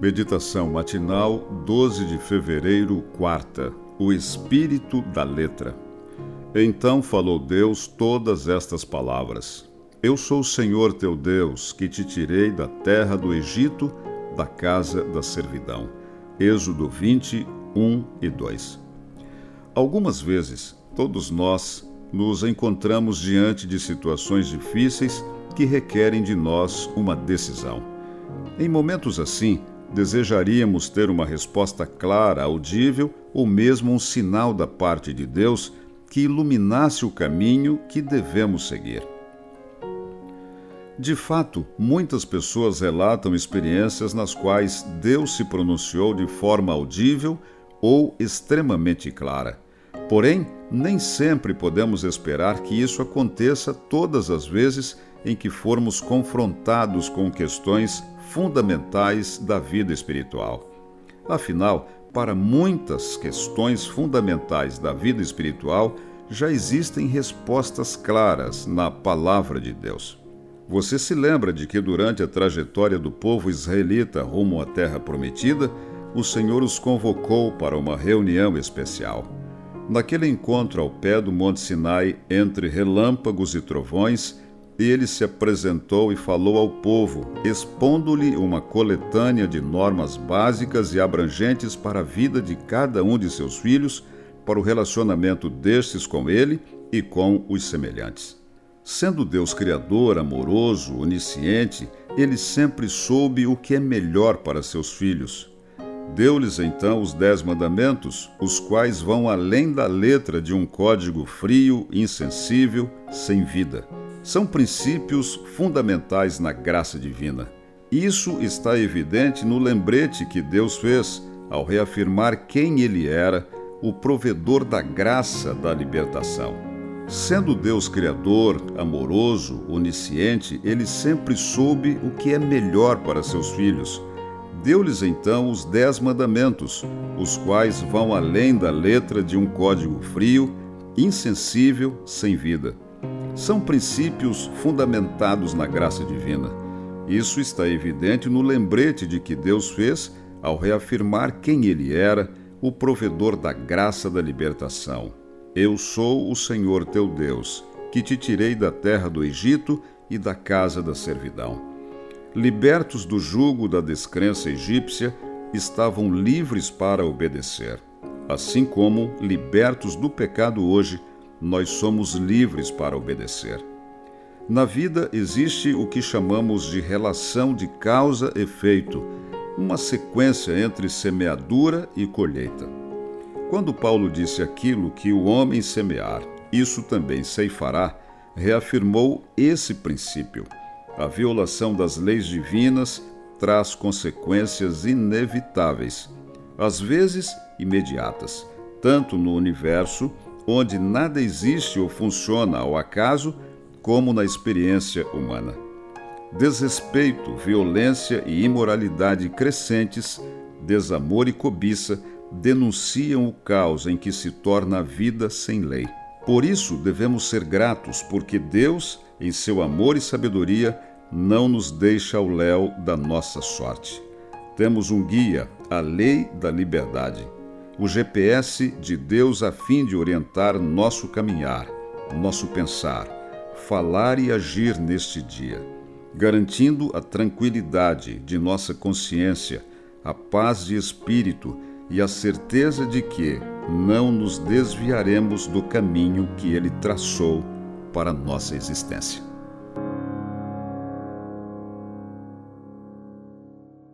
Meditação matinal, 12 de fevereiro, quarta. O espírito da letra. Então falou Deus todas estas palavras: Eu sou o Senhor teu Deus, que te tirei da terra do Egito, da casa da servidão. Êxodo 20, 1 e 2. Algumas vezes, todos nós nos encontramos diante de situações difíceis que requerem de nós uma decisão. Em momentos assim, desejaríamos ter uma resposta clara, audível ou mesmo um sinal da parte de Deus que iluminasse o caminho que devemos seguir. De fato, muitas pessoas relatam experiências nas quais Deus se pronunciou de forma audível ou extremamente clara. Porém, nem sempre podemos esperar que isso aconteça todas as vezes em que formos confrontados com questões fundamentais da vida espiritual. Afinal, para muitas questões fundamentais da vida espiritual, já existem respostas claras na Palavra de Deus. Você se lembra de que durante a trajetória do povo israelita rumo à Terra Prometida, o Senhor os convocou para uma reunião especial. Naquele encontro ao pé do Monte Sinai, entre relâmpagos e trovões, ele se apresentou e falou ao povo, expondo-lhe uma coletânea de normas básicas e abrangentes para a vida de cada um de seus filhos, para o relacionamento destes com ele e com os semelhantes. Sendo Deus Criador, amoroso, onisciente, ele sempre soube o que é melhor para seus filhos. Deu-lhes então os Dez Mandamentos, os quais vão além da letra de um código frio, insensível, sem vida são princípios fundamentais na graça divina. Isso está evidente no lembrete que Deus fez ao reafirmar quem Ele era, o provedor da graça da libertação. Sendo Deus Criador, amoroso, onisciente, ele sempre soube o que é melhor para seus filhos. Deu-lhes então os Dez Mandamentos, os quais vão além da letra de um código frio, insensível, sem vida são princípios fundamentados na graça divina. Isso está evidente no lembrete de que Deus fez ao reafirmar quem Ele era, o provedor da graça da libertação. Eu sou o Senhor teu Deus, que te tirei da terra do Egito e da casa da servidão. Libertos do jugo da descrença egípcia, estavam livres para obedecer. Assim como, libertos do pecado hoje, nós somos livres para obedecer. Na vida existe o que chamamos de relação de causa-efeito, uma sequência entre semeadura e colheita. Quando Paulo disse aquilo que o homem semear, isso também ceifará, reafirmou esse princípio. A violação das leis divinas traz consequências inevitáveis, às vezes imediatas, tanto no universo onde nada existe ou funciona ao acaso, como na experiência humana. Desrespeito, violência e imoralidade crescentes, desamor e cobiça denunciam o caos em que se torna a vida sem lei. Por isso devemos ser gratos, porque Deus, em seu amor e sabedoria, não nos deixa ao léu da nossa sorte. Temos um guia, a lei da liberdade o GPS de Deus a fim de orientar nosso caminhar, nosso pensar, falar e agir neste dia, garantindo a tranquilidade de nossa consciência, a paz de espírito e a certeza de que não nos desviaremos do caminho que Ele traçou para nossa existência.